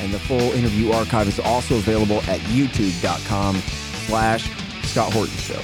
and the full interview archive is also available at youtube.com slash Scott Horton Show.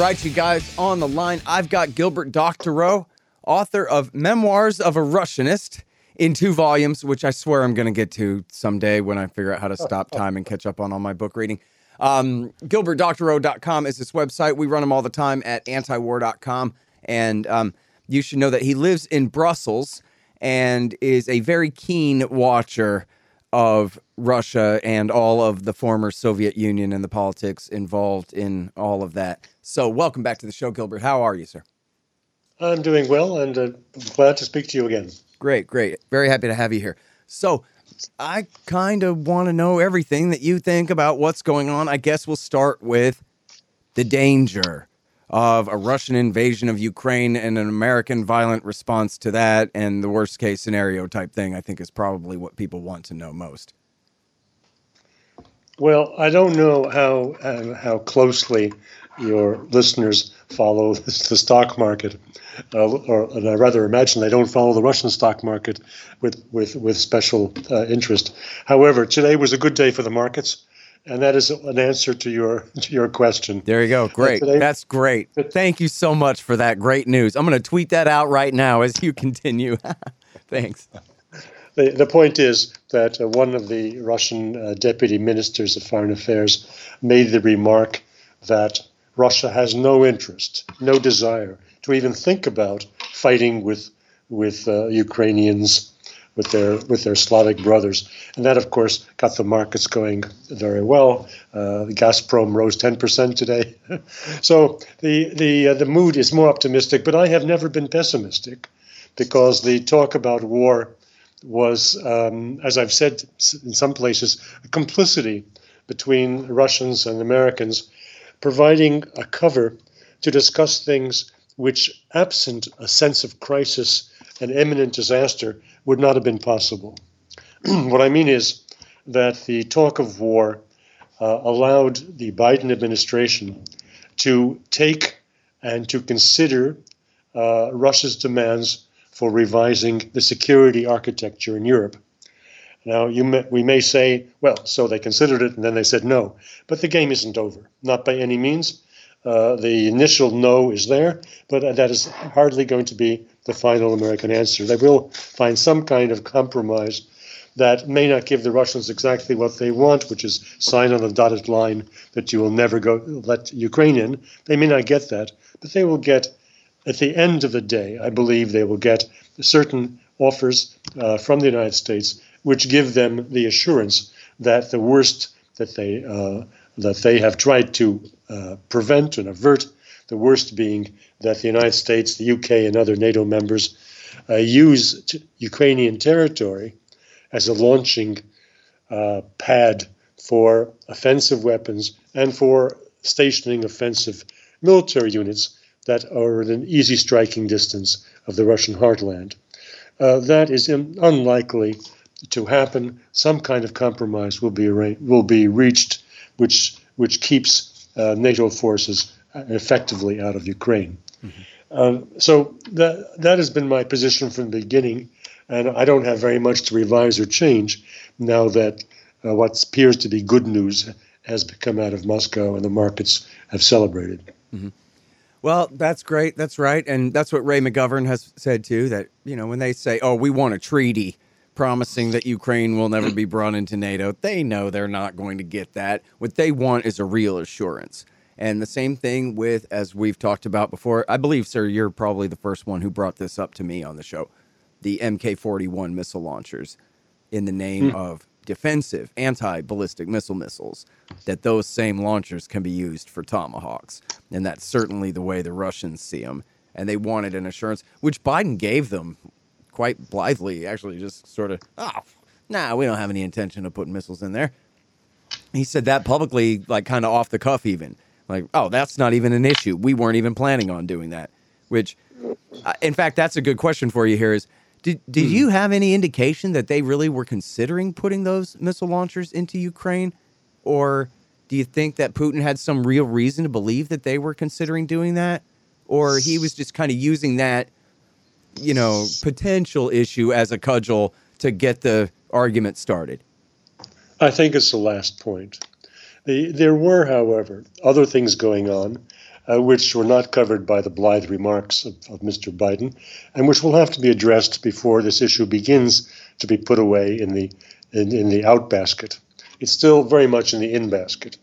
Right, you guys, on the line, I've got Gilbert Doctorow, author of Memoirs of a Russianist in two volumes, which I swear I'm going to get to someday when I figure out how to stop time and catch up on all my book reading. Um, GilbertDoctorow.com is his website. We run them all the time at antiwar.com. And um, you should know that he lives in Brussels and is a very keen watcher of Russia and all of the former Soviet Union and the politics involved in all of that. So, welcome back to the show, Gilbert. How are you, sir? I'm doing well and uh, glad to speak to you again. Great, great. Very happy to have you here. So, I kind of want to know everything that you think about what's going on. I guess we'll start with the danger of a Russian invasion of Ukraine and an American violent response to that, and the worst case scenario type thing, I think is probably what people want to know most. Well, I don't know how uh, how closely your listeners follow the stock market, uh, or and I rather imagine they don't follow the Russian stock market with with with special uh, interest. However, today was a good day for the markets and that is an answer to your to your question. There you go. Great. Today, That's great. Thank you so much for that great news. I'm going to tweet that out right now as you continue. Thanks. The, the point is that uh, one of the Russian uh, deputy ministers of foreign affairs made the remark that Russia has no interest, no desire to even think about fighting with with uh, Ukrainians with their with their Slavic brothers, and that of course got the markets going very well. Uh, Gazprom rose 10% today, so the the uh, the mood is more optimistic. But I have never been pessimistic, because the talk about war was, um, as I've said in some places, a complicity between Russians and Americans, providing a cover to discuss things which, absent a sense of crisis and imminent disaster, would not have been possible. what I mean is that the talk of war uh, allowed the Biden administration to take and to consider uh, Russia's demands for revising the security architecture in Europe. Now, may, we may say, well, so they considered it and then they said no. But the game isn't over, not by any means. Uh, the initial no is there, but that is hardly going to be the final American answer. They will find some kind of compromise that may not give the Russians exactly what they want, which is sign on the dotted line that you will never go let Ukraine in. They may not get that, but they will get, at the end of the day, I believe they will get certain offers uh, from the United States which give them the assurance that the worst that they uh, that they have tried to uh, prevent and avert, the worst being that the United States, the UK, and other NATO members uh, use t- Ukrainian territory as a launching uh, pad for offensive weapons and for stationing offensive military units that are within easy striking distance of the Russian heartland. Uh, that is in, unlikely to happen. Some kind of compromise will be will be reached, which which keeps uh, NATO forces effectively out of Ukraine. Mm-hmm. Um, so that that has been my position from the beginning, and I don't have very much to revise or change now that uh, what appears to be good news has come out of Moscow and the markets have celebrated. Mm-hmm. Well, that's great. That's right, and that's what Ray McGovern has said too. That you know when they say, "Oh, we want a treaty," promising that Ukraine will never be brought into NATO. They know they're not going to get that. What they want is a real assurance. And the same thing with, as we've talked about before, I believe, sir, you're probably the first one who brought this up to me on the show the MK 41 missile launchers in the name mm. of defensive anti ballistic missile missiles, that those same launchers can be used for Tomahawks. And that's certainly the way the Russians see them. And they wanted an assurance, which Biden gave them quite blithely, actually, just sort of, oh, nah, we don't have any intention of putting missiles in there. He said that publicly, like kind of off the cuff, even like, oh, that's not even an issue. We weren't even planning on doing that. Which, uh, in fact, that's a good question for you here. Is did did you have any indication that they really were considering putting those missile launchers into Ukraine, or do you think that Putin had some real reason to believe that they were considering doing that, or he was just kind of using that, you know, potential issue as a cudgel to get the argument started? I think it's the last point. The, there were, however, other things going on uh, which were not covered by the blithe remarks of, of, Mr. Biden, and which will have to be addressed before this issue begins to be put away in the in, in the out basket. It's still very much in the in basket.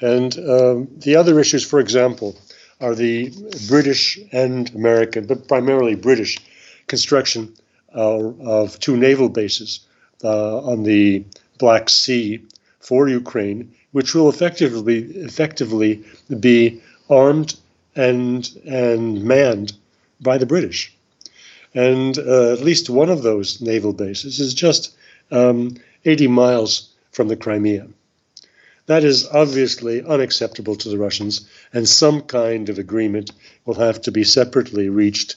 And um, the other issues, for example, are the British and American, but primarily British, construction of two naval bases uh, on the Black Sea for Ukraine, which will effectively effectively be armed and and manned by the British. And uh, at least one of those naval bases is just um, 80 miles from the Crimea. That is obviously unacceptable to the Russians, and some kind of agreement will have to be separately reached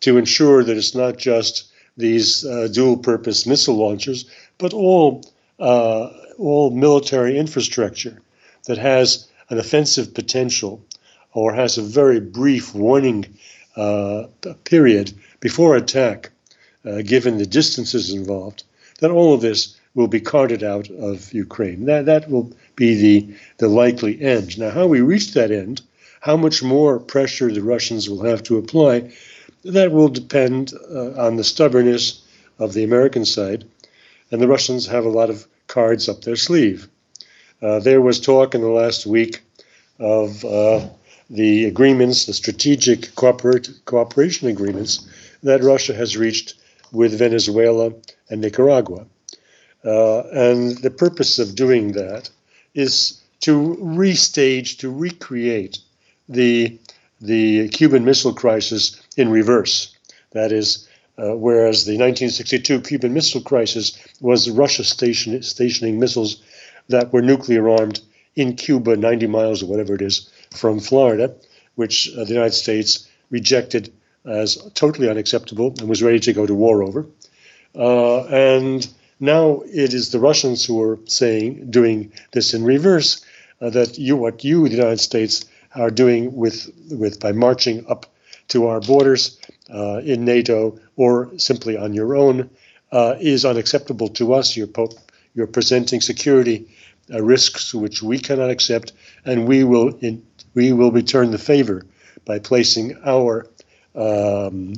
to ensure that it's not just these uh, dual purpose missile launchers, but all, uh, all military infrastructure that has an offensive potential or has a very brief warning uh, period before attack, uh, given the distances involved, that all of this will be carted out of Ukraine. That, that will be the, the likely end. Now, how we reach that end, how much more pressure the Russians will have to apply, that will depend uh, on the stubbornness of the American side. And the Russians have a lot of cards up their sleeve. Uh, there was talk in the last week of uh, the agreements, the strategic cooperation agreements that Russia has reached with Venezuela and Nicaragua. Uh, and the purpose of doing that is to restage, to recreate the, the Cuban Missile Crisis in reverse. That is, uh, whereas the 1962 Cuban Missile Crisis was Russia station, stationing missiles that were nuclear armed in Cuba, 90 miles or whatever it is, from Florida, which uh, the United States rejected as totally unacceptable and was ready to go to war over. Uh, and now it is the Russians who are saying, doing this in reverse, uh, that you, what you, the United States, are doing with, with by marching up to our borders uh, in NATO or simply on your own uh, is unacceptable to us. You're, po- you're presenting security uh, risks which we cannot accept, and we will in, we will return the favor by placing our um,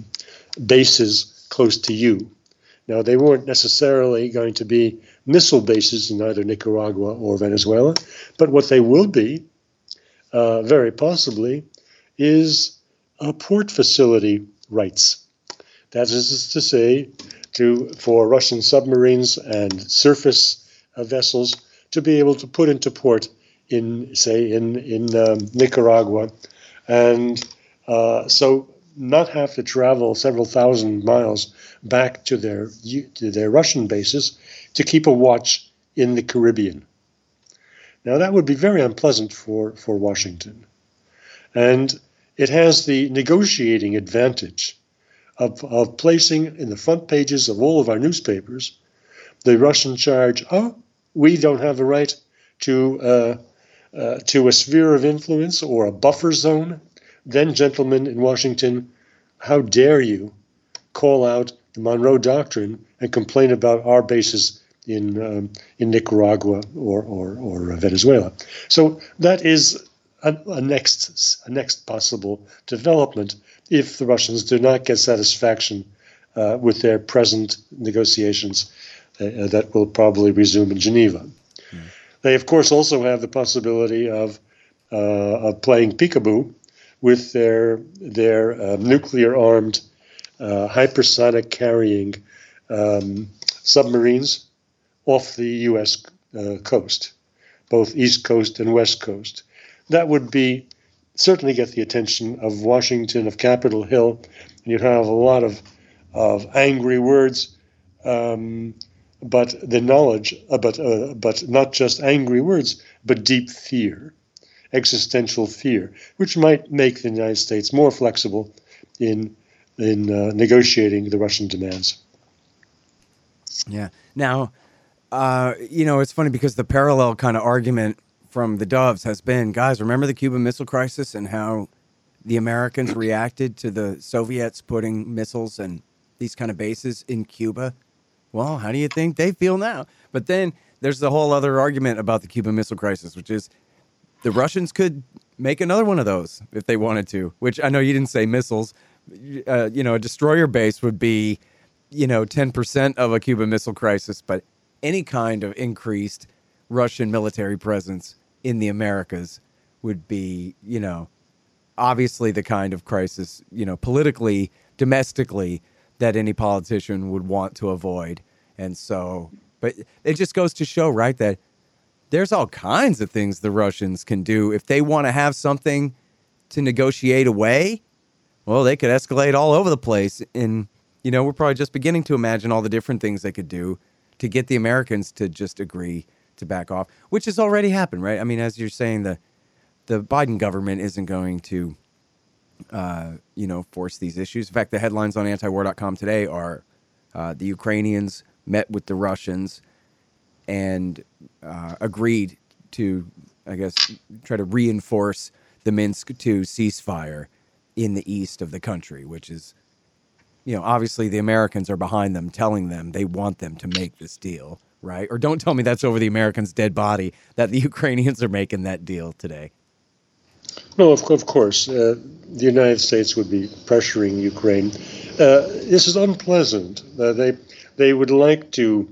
bases close to you. Now, they weren't necessarily going to be missile bases in either Nicaragua or Venezuela, but what they will be, uh, very possibly, is a port facility rights. That is to say, to for Russian submarines and surface uh, vessels to be able to put into port in, say, in in um, Nicaragua, and uh, so not have to travel several thousand miles back to their to their Russian bases to keep a watch in the Caribbean. Now that would be very unpleasant for for Washington, and it has the negotiating advantage of, of placing in the front pages of all of our newspapers the Russian charge, oh, we don't have the right to uh, uh, to a sphere of influence or a buffer zone, then, gentlemen in Washington, how dare you call out the Monroe Doctrine and complain about our bases in um, in Nicaragua or, or, or Venezuela? So that is a, a, next a next possible development if the Russians do not get satisfaction uh, with their present negotiations uh, that will probably resume in Geneva. Mm. They, of course, also have the possibility of uh, of playing peekaboo with their their uh, nuclear armed uh, hypersonic carrying um, submarines off the U.S. Uh, coast, both East Coast and West Coast. That would be certainly get the attention of Washington, of Capitol Hill, and you'd have a lot of of angry words um, but the knowledge, uh, but, uh, but not just angry words, but deep fear, existential fear, which might make the United States more flexible in, in uh, negotiating the Russian demands. Yeah. Now, uh, you know, it's funny because the parallel kind of argument from the Doves has been, guys, remember the Cuban Missile Crisis and how the Americans reacted to the Soviets putting missiles and these kind of bases in Cuba? Well, how do you think they feel now? But then there's the whole other argument about the Cuban Missile Crisis, which is the Russians could make another one of those if they wanted to. Which I know you didn't say missiles. Uh, you know, a destroyer base would be, you know, ten percent of a Cuban Missile Crisis, but any kind of increased Russian military presence in the Americas would be, you know, obviously the kind of crisis, you know, politically, domestically, that any politician would want to avoid. And so, but it just goes to show, right, that there's all kinds of things the Russians can do if they want to have something to negotiate away. Well, they could escalate all over the place. And, you know, we're probably just beginning to imagine all the different things they could do to get the Americans to just agree to back off, which has already happened, right? I mean, as you're saying, the the Biden government isn't going to, uh, you know, force these issues. In fact, the headlines on antiwar.com today are uh, the Ukrainians met with the Russians and uh, agreed to, I guess, try to reinforce the Minsk II ceasefire in the east of the country, which is, you know, obviously the Americans are behind them, telling them they want them to make this deal right? Or don't tell me that's over the Americans' dead body that the Ukrainians are making that deal today. No, of, of course. Uh, the United States would be pressuring Ukraine. Uh, this is unpleasant. Uh, they they would like to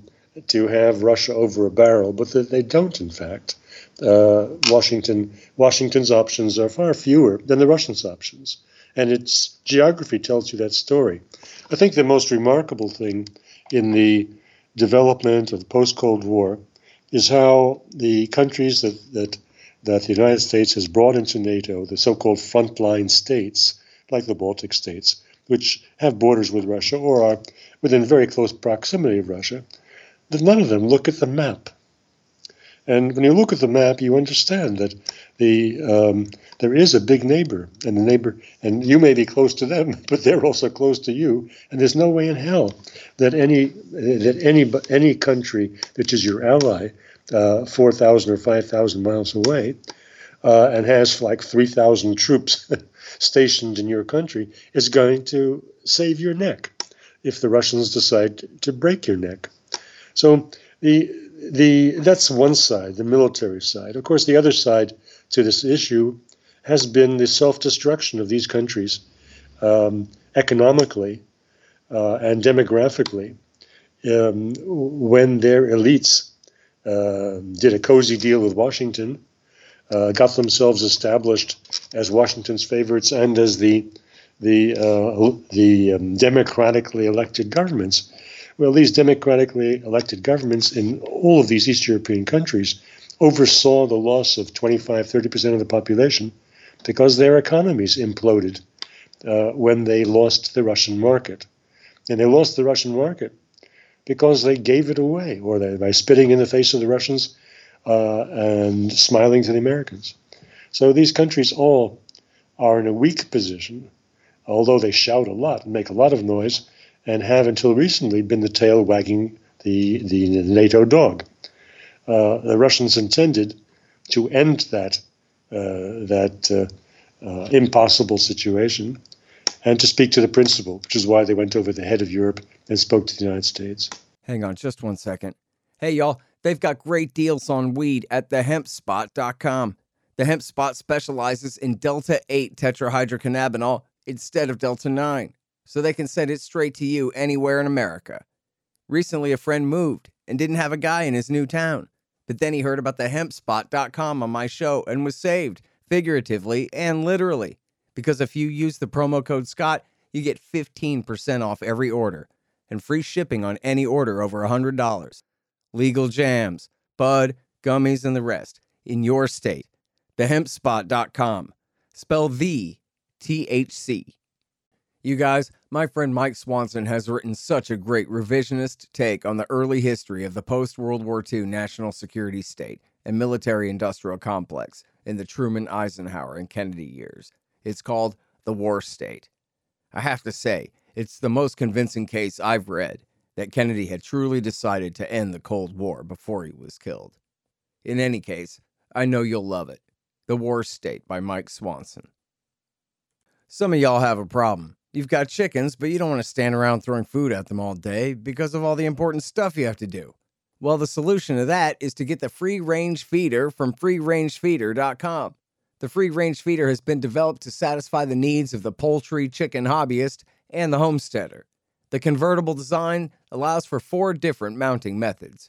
to have Russia over a barrel, but they don't. In fact, uh, Washington Washington's options are far fewer than the Russians' options, and its geography tells you that story. I think the most remarkable thing in the development of the post Cold War is how the countries that, that, that the United States has brought into NATO, the so called frontline states, like the Baltic states, which have borders with Russia or are within very close proximity of Russia, that none of them look at the map. And when you look at the map, you understand that the um, there is a big neighbor, and the neighbor, and you may be close to them, but they're also close to you. And there's no way in hell that any that any any country which is your ally, uh, four thousand or five thousand miles away, uh, and has like three thousand troops stationed in your country, is going to save your neck if the Russians decide to break your neck. So the the that's one side, the military side. Of course, the other side to this issue has been the self-destruction of these countries um, economically uh, and demographically um, when their elites uh, did a cozy deal with Washington, uh, got themselves established as Washington's favorites and as the the uh, the um, democratically elected governments well, these democratically elected governments in all of these East European countries oversaw the loss of 25, 30% of the population because their economies imploded uh, when they lost the Russian market. And they lost the Russian market because they gave it away, or they, by spitting in the face of the Russians uh, and smiling to the Americans. So these countries all are in a weak position, although they shout a lot and make a lot of noise and have until recently been the tail wagging the, the NATO dog. Uh, the Russians intended to end that, uh, that uh, uh, impossible situation and to speak to the principle, which is why they went over the head of Europe and spoke to the United States. Hang on just one second. Hey, y'all, they've got great deals on weed at thehempspot.com. The Hemp Spot specializes in Delta 8 tetrahydrocannabinol instead of Delta 9 so they can send it straight to you anywhere in America. Recently, a friend moved and didn't have a guy in his new town, but then he heard about the hempspot.com on my show and was saved, figuratively and literally, because if you use the promo code Scott, you get 15% off every order and free shipping on any order over $100. Legal jams, bud, gummies, and the rest in your state. Thehempspot.com. Spell the THC. You guys, my friend Mike Swanson has written such a great revisionist take on the early history of the post World War II national security state and military industrial complex in the Truman, Eisenhower, and Kennedy years. It's called The War State. I have to say, it's the most convincing case I've read that Kennedy had truly decided to end the Cold War before he was killed. In any case, I know you'll love it. The War State by Mike Swanson. Some of y'all have a problem. You've got chickens, but you don't want to stand around throwing food at them all day because of all the important stuff you have to do. Well, the solution to that is to get the free range feeder from freerangefeeder.com. The free range feeder has been developed to satisfy the needs of the poultry chicken hobbyist and the homesteader. The convertible design allows for four different mounting methods.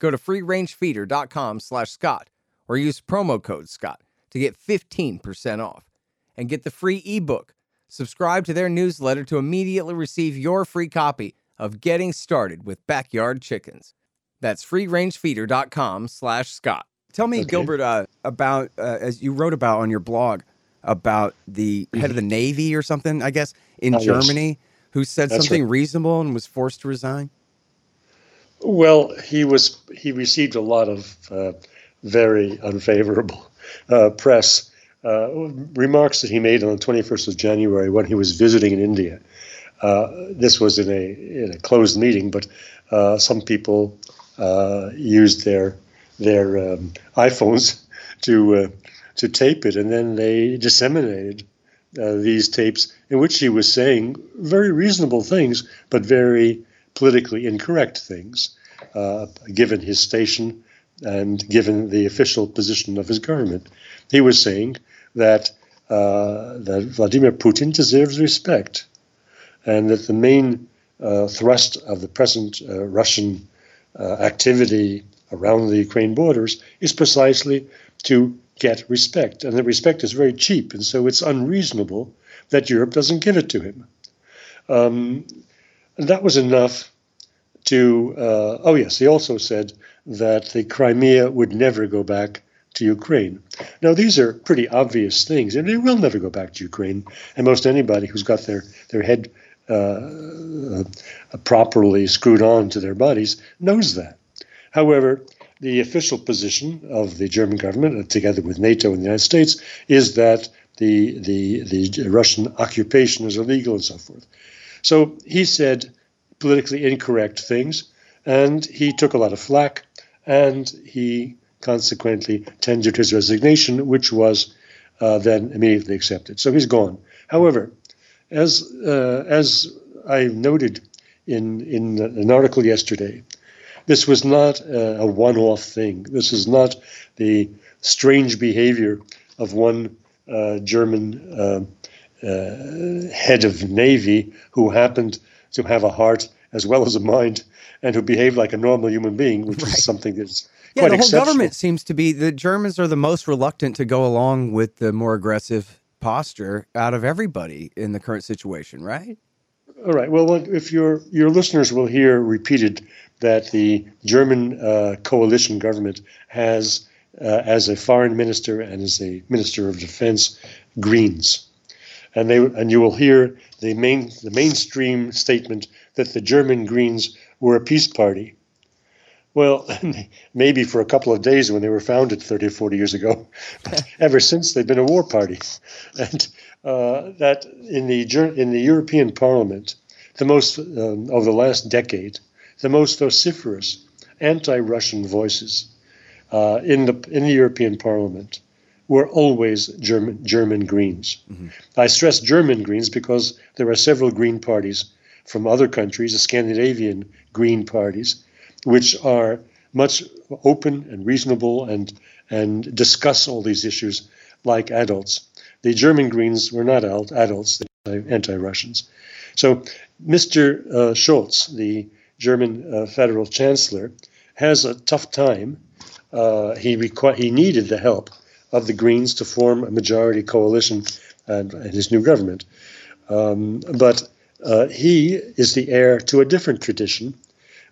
Go to freerangefeeder.com/scott or use promo code Scott to get 15% off and get the free ebook Subscribe to their newsletter to immediately receive your free copy of Getting Started with Backyard Chickens. That's freerangefeeder.com slash Scott. Tell me, okay. Gilbert, uh, about, uh, as you wrote about on your blog, about the head of the Navy or something, I guess, in oh, Germany, yes. who said That's something right. reasonable and was forced to resign? Well, he was he received a lot of uh, very unfavorable uh, press uh, remarks that he made on the 21st of January when he was visiting in India. Uh, this was in a, in a closed meeting, but uh, some people uh, used their their um, iPhones to uh, to tape it, and then they disseminated these tapes in which he was saying very reasonable things, but very politically incorrect things, given his station and given the official position of his government. He was saying that uh, that Vladimir Putin deserves respect, and that the main uh, thrust of the present uh, Russian uh, activity around the Ukraine borders is precisely to get respect, and that respect is very cheap, and so it's unreasonable that Europe doesn't give it to him. Um, and that was enough to. Uh, oh yes, he also said that the Crimea would never go back to Ukraine. Now, these are pretty obvious things, and they will never go back to Ukraine. And most anybody who's got their, their head uh, uh, properly screwed on to their bodies knows that. However, the official position of the German government, uh, together with NATO and the United States, is that the, the, the Russian occupation is illegal and so forth. So he said politically incorrect things, and he took a lot of flack, and he consequently tendered his resignation, which was uh, then immediately accepted. So he's gone. However, as uh, as I noted in in an article yesterday, this was not a one-off thing. This is not the strange behavior of one uh, German uh, uh, head of navy who happened to have a heart as well as a mind and who behaved like a normal human being, which right. is something that's yeah, the whole government seems to be the Germans are the most reluctant to go along with the more aggressive posture out of everybody in the current situation, right? All right. Well, if your your listeners will hear repeated that the German uh, coalition government has, uh, as a foreign minister and as a minister of defense, Greens, and they and you will hear the main the mainstream statement that the German Greens were a peace party well, maybe for a couple of days when they were founded 30 or 40 years ago. But ever since, they've been a war party. And uh, that in the, in the European Parliament, the most um, of the last decade, the most vociferous anti-Russian voices uh, in the in the European Parliament were always German German Greens. Mm-hmm. I stress German Greens because there are several Green parties from other countries, the Scandinavian Green parties, which are much open and reasonable and and discuss all these issues like adults. The German Greens were not adults, the anti-Russians. So Mr. Uh, Scholz, the German uh, federal chancellor, has a tough time. Uh, he requ- he needed the help of the Greens to form a majority coalition and, and his new government. Um, but uh, he is the heir to a different tradition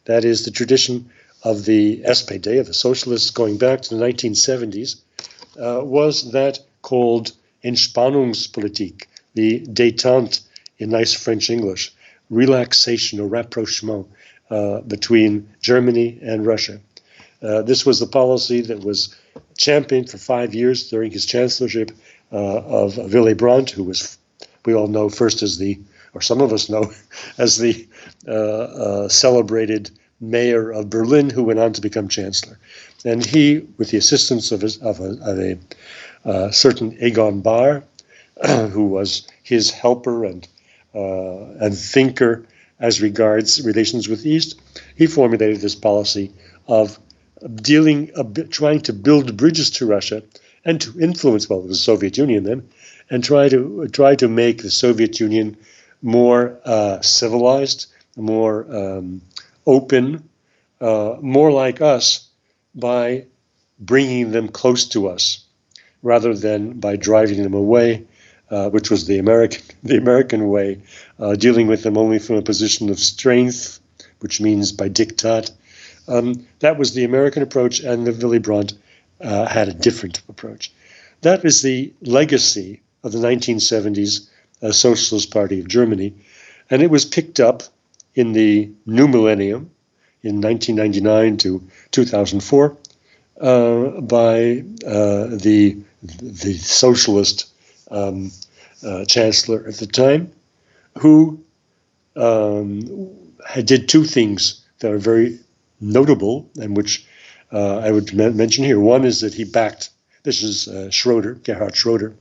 that is the tradition of the SPD, of the socialists going back to the 1970s, uh, was that called Entspannungspolitik, the detente in nice French English, relaxation or rapprochement uh, between Germany and Russia. Uh, this was the policy that was championed for five years during his chancellorship uh, of Willy Brandt, who was, we all know, first as the, or some of us know, as the uh, uh, celebrated mayor of Berlin, who went on to become chancellor. And he, with the assistance of, his, of a, of a uh, certain Egon Bahr, who was his helper and uh, and thinker as regards relations with the East, he formulated this policy of dealing, bit, trying to build bridges to Russia and to influence, well, it was the Soviet Union then, and try to try to make the Soviet Union more uh, civilized, more um, open, uh, more like us by bringing them close to us rather than by driving them away, uh, which was the American the American way, uh, dealing with them only from a position of strength, which means by diktat. Um, that was the American approach, and the Willy Brandt uh, had a different approach. That is the legacy of the 1970s uh, Socialist Party of Germany, and it was picked up in the new millennium, in 1999 to 2004, uh, by uh, the the socialist um, uh, chancellor at the time, who um, did two things that are very notable and which uh, I would mention here. One is that he backed, this is uh, Schroeder, Gerhard Schroeder,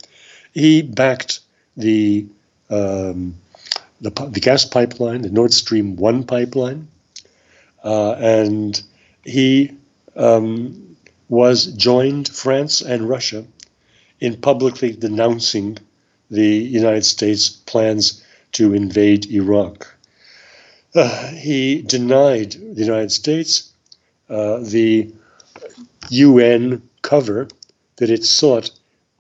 he backed the, um, the, the, gas pipeline, the Nord Stream 1 pipeline, uh, and he um, was joined France and Russia in publicly denouncing the United States plans to invade Iraq. Uh, he denied the United States uh, the UN cover that it sought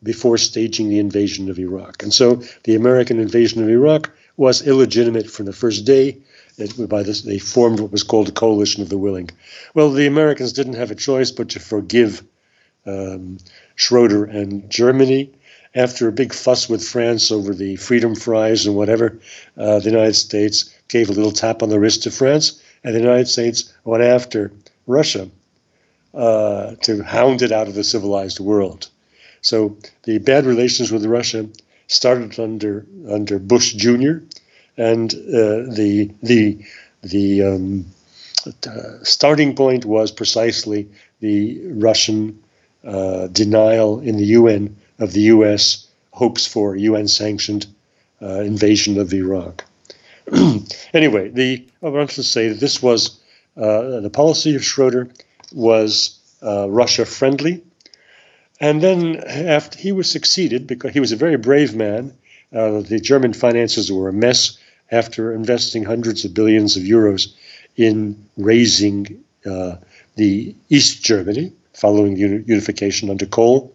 before staging the invasion of Iraq. And so the American invasion of Iraq was illegitimate from the first day. It, by this, they formed what was called a coalition of the willing. Well, the Americans didn't have a choice but to forgive um, Schroeder and Germany. After a big fuss with France over the freedom fries and whatever, uh, the United States gave a little tap on the wrist to France, and the United States went after Russia uh, to hound it out of the civilized world. So the bad relations with Russia started under under Bush Jr. and uh, the the the um, uh, starting point was precisely the Russian uh, denial in the UN of the U.S. hopes for UN sanctioned uh, invasion of Iraq. anyway, the I want to say that this was uh, the policy of Schroeder was uh, Russia friendly, and then after he was succeeded because he was a very brave man. Uh, the German finances were a mess after investing hundreds of billions of euros in raising uh, the East Germany following unification under Kohl.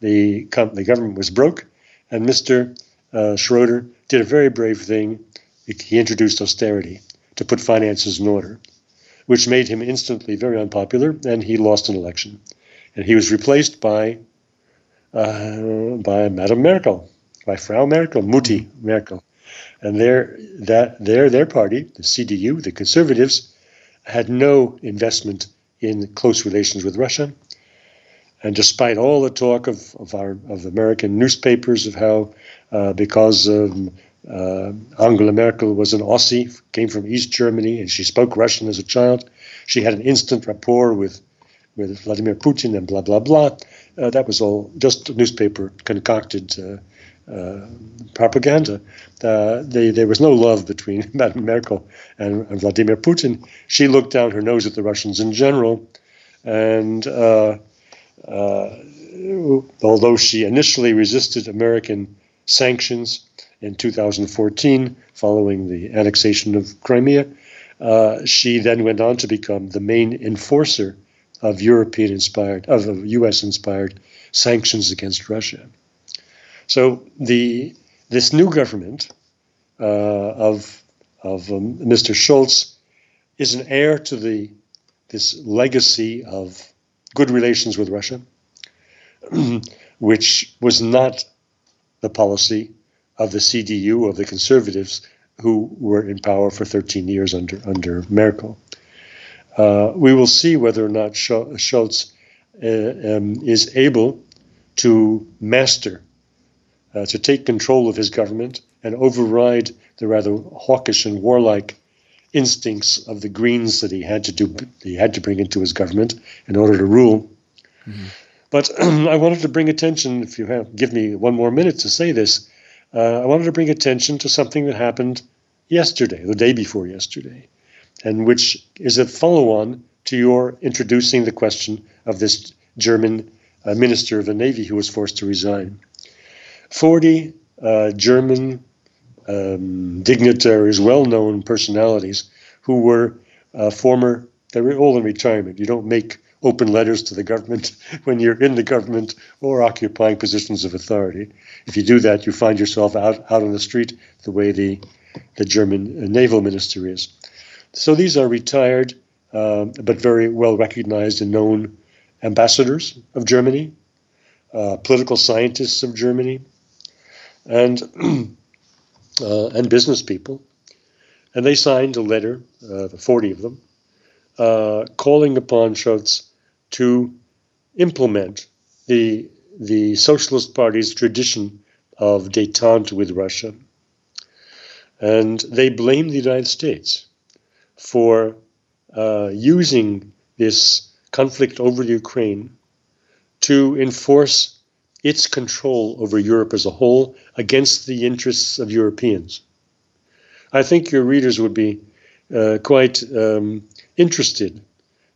The, the government was broke, and Mr. Uh, Schroeder did a very brave thing. He introduced austerity to put finances in order, which made him instantly very unpopular, and he lost an election. And he was replaced by uh, by Madame Merkel, by Frau Merkel, Mutti Merkel. And their, that, their, their party, the CDU, the conservatives, had no investment in close relations with Russia. And despite all the talk of, of our of American newspapers of how uh, because um, uh, Angela Merkel was an Ossi, came from East Germany, and she spoke Russian as a child, she had an instant rapport with with Vladimir Putin and blah blah blah. Uh, that was all just newspaper concocted uh, uh, propaganda. Uh, they, there was no love between Madame Merkel and, and, Vladimir Putin. She looked down her nose at the Russians in general, and uh, uh, although she initially resisted American sanctions in 2014 following the annexation of Crimea, she then went on to become the main enforcer of European inspired, of U.S. inspired sanctions against Russia. So the this new government uh, of of um, Mr. Scholz is an heir to the this legacy of good relations with Russia, which was not the policy of the CDU, of the conservatives, who were in power for 13 years under, under Merkel. Uh, we will see whether or not Scholz uh, um, is able to master, uh, to take control of his government and override the rather hawkish and warlike instincts of the Greens that he had to do, he had to bring into his government in order to rule. Mm-hmm. But I wanted to bring attention, if you have, give me one more minute to say this, uh, I wanted to bring attention to something that happened yesterday, the day before yesterday, and which is a follow on to your introducing the question of this German uh, minister of the Navy who was forced to resign. 40 uh, German um, dignitaries, well known personalities, who were uh, former, they were all in retirement. You don't make open letters to the government when you're in the government or occupying positions of authority. If you do that, you find yourself out, out on the street the way the, the German uh, naval minister is. So these are retired uh, but very well recognized and known ambassadors of Germany, uh, political scientists of Germany, and uh, and business people, and they signed a letter, uh, 40 of them, uh, calling upon Scholz to implement the the Socialist Party's tradition of détente with Russia, and they blamed the United States for uh, using this conflict over Ukraine to enforce its control over Europe as a whole against the interests of Europeans. I think your readers would be uh, quite um, interested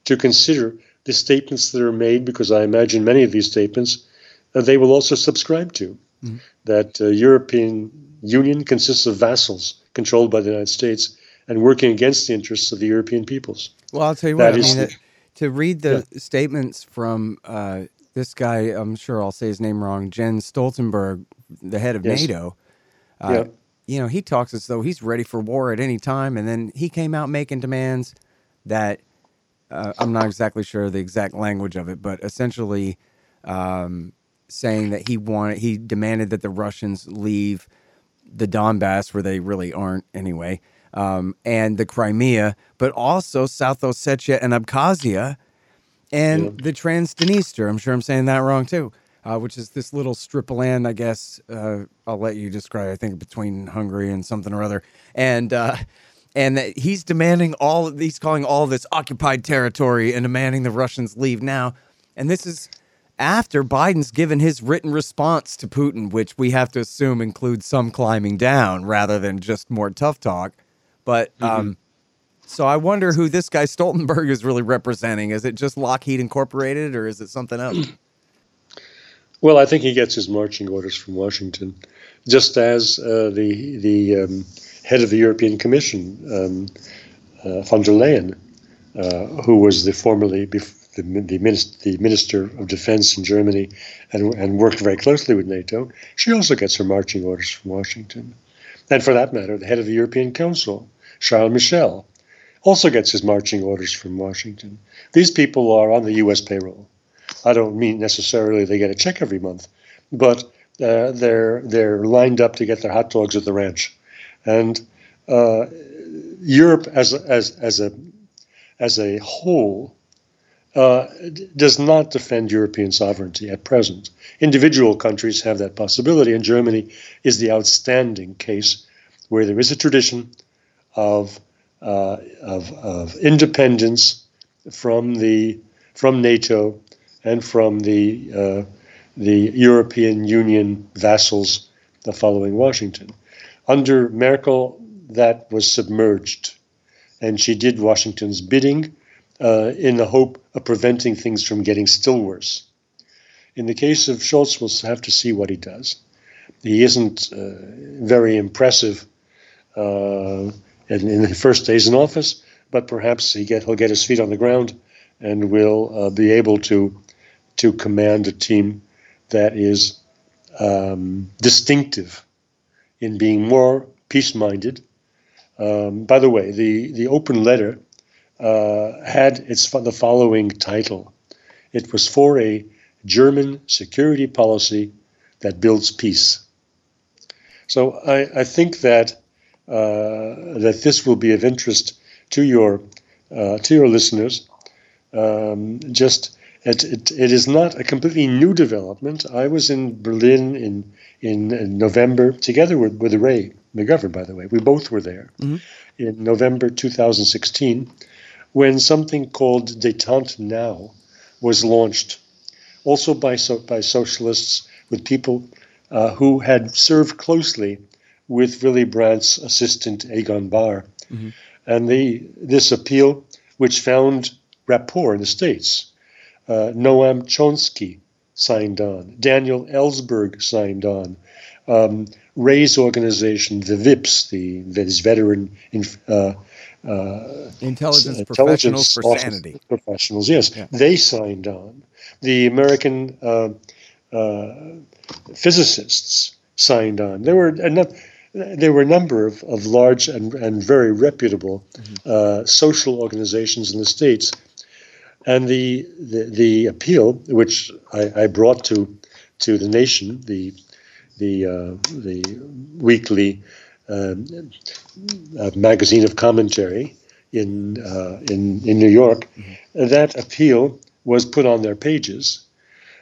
to consider the statements that are made, because I imagine many of these statements uh, they will also subscribe to. Mm-hmm. That uh, European Union consists of vassals controlled by the United States and working against the interests of the European peoples. Well, I'll tell you that what. I mean, the, to read the yeah. statements from uh, this guy, I'm sure I'll say his name wrong, Jens Stoltenberg, the head of yes. NATO. Uh, yeah. You know, he talks as though he's ready for war at any time, and then he came out making demands that uh, I'm not exactly sure the exact language of it, but essentially um, saying that he wanted, he demanded that the Russians leave the Donbass, where they really aren't anyway, um, and the Crimea, but also South Ossetia and Abkhazia and yeah. the Transdniester. I'm sure I'm saying that wrong too, uh, which is this little strip of land, I guess. Uh, I'll let you describe. I think between Hungary and something or other, and uh, and he's demanding all. He's calling all this occupied territory and demanding the Russians leave now. And this is after Biden's given his written response to Putin, which we have to assume includes some climbing down rather than just more tough talk. But mm-hmm. um, so I wonder who this guy Stoltenberg is really representing. Is it just Lockheed Incorporated or is it something else? Well, I think he gets his marching orders from Washington, just as uh, the the um, head of the European Commission, um, uh, von der Leyen, uh, who was the formerly bef- the, the, minister, the minister of defense in Germany and, and worked very closely with NATO, she also gets her marching orders from Washington. And for that matter, the head of the European Council, Charles Michel, also gets his marching orders from Washington. These people are on the U.S. payroll. I don't mean necessarily they get a check every month, but uh, they're they're lined up to get their hot dogs at the ranch, and uh, Europe as as as a as a whole uh, does not defend European sovereignty at present. Individual countries have that possibility, and Germany is the outstanding case where there is a tradition of uh, of, of independence from the from NATO and from the uh, the European Union vassals the following Washington. Under Merkel, that was submerged, and she did Washington's bidding uh, in the hope of preventing things from getting still worse. In the case of Scholz, we'll have to see what he does. He isn't uh, very impressive uh, in, in the first days in office, but perhaps he get, he'll get his feet on the ground and will uh, be able to to command a team that is um, distinctive in being more peace-minded. Um, by the way, the the open letter uh, had its the following title. It was for a German security policy that builds peace. So I, I think that that this will be of interest to your uh, to your listeners. Um, just it, it, it is not a completely new development. I was in Berlin in in, in November together with, with Ray McGovern, by the way. We both were there mm-hmm. in November 2016 when something called Detente Now was launched, also by so, by socialists with people uh, who had served closely with Willy Brandt's assistant Egon Bahr. Mm-hmm. And the, this appeal, which found rapport in the States, uh, Noam Chomsky signed on, Daniel Ellsberg signed on, um, Ray's organization, the VIPS, the this veteran uh, uh, intelligence, intelligence professionals for sanity professionals. Yes, yeah. they signed on. The American uh, uh, physicists signed on. There were enough, there were a number of, of large and, and very reputable mm-hmm. uh, social organizations in the states, and the the, the appeal which I, I, brought to to the nation, the the uh, the weekly um, magazine of commentary in uh, in in New York, mm-hmm. that appeal was put on their pages.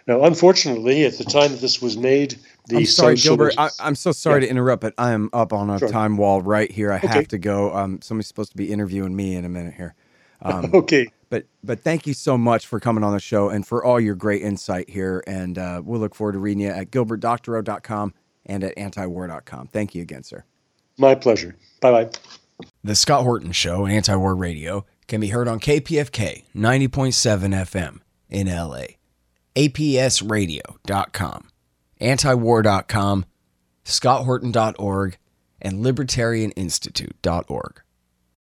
Now, unfortunately, at the time that this was made, I'm sorry, Gilbert. I, am so sorry yeah. to interrupt, but I am up on a sure. time wall right here. I okay. have to go. Um, somebody's supposed to be interviewing me in a minute here. Um, okay. But but thank you so much for coming on the show and for all your great insight here. And uh, we'll look forward to reading you at gilbertdoctorow.com and at antiwar.com. Thank you again, sir. My pleasure. Bye bye. The Scott Horton Show, Anti War Radio, can be heard on KPFK 90.7 FM in LA, APSradio.com, antiwar.com, scotthorton.org, and libertarianinstitute.org.